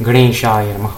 Green şair mi?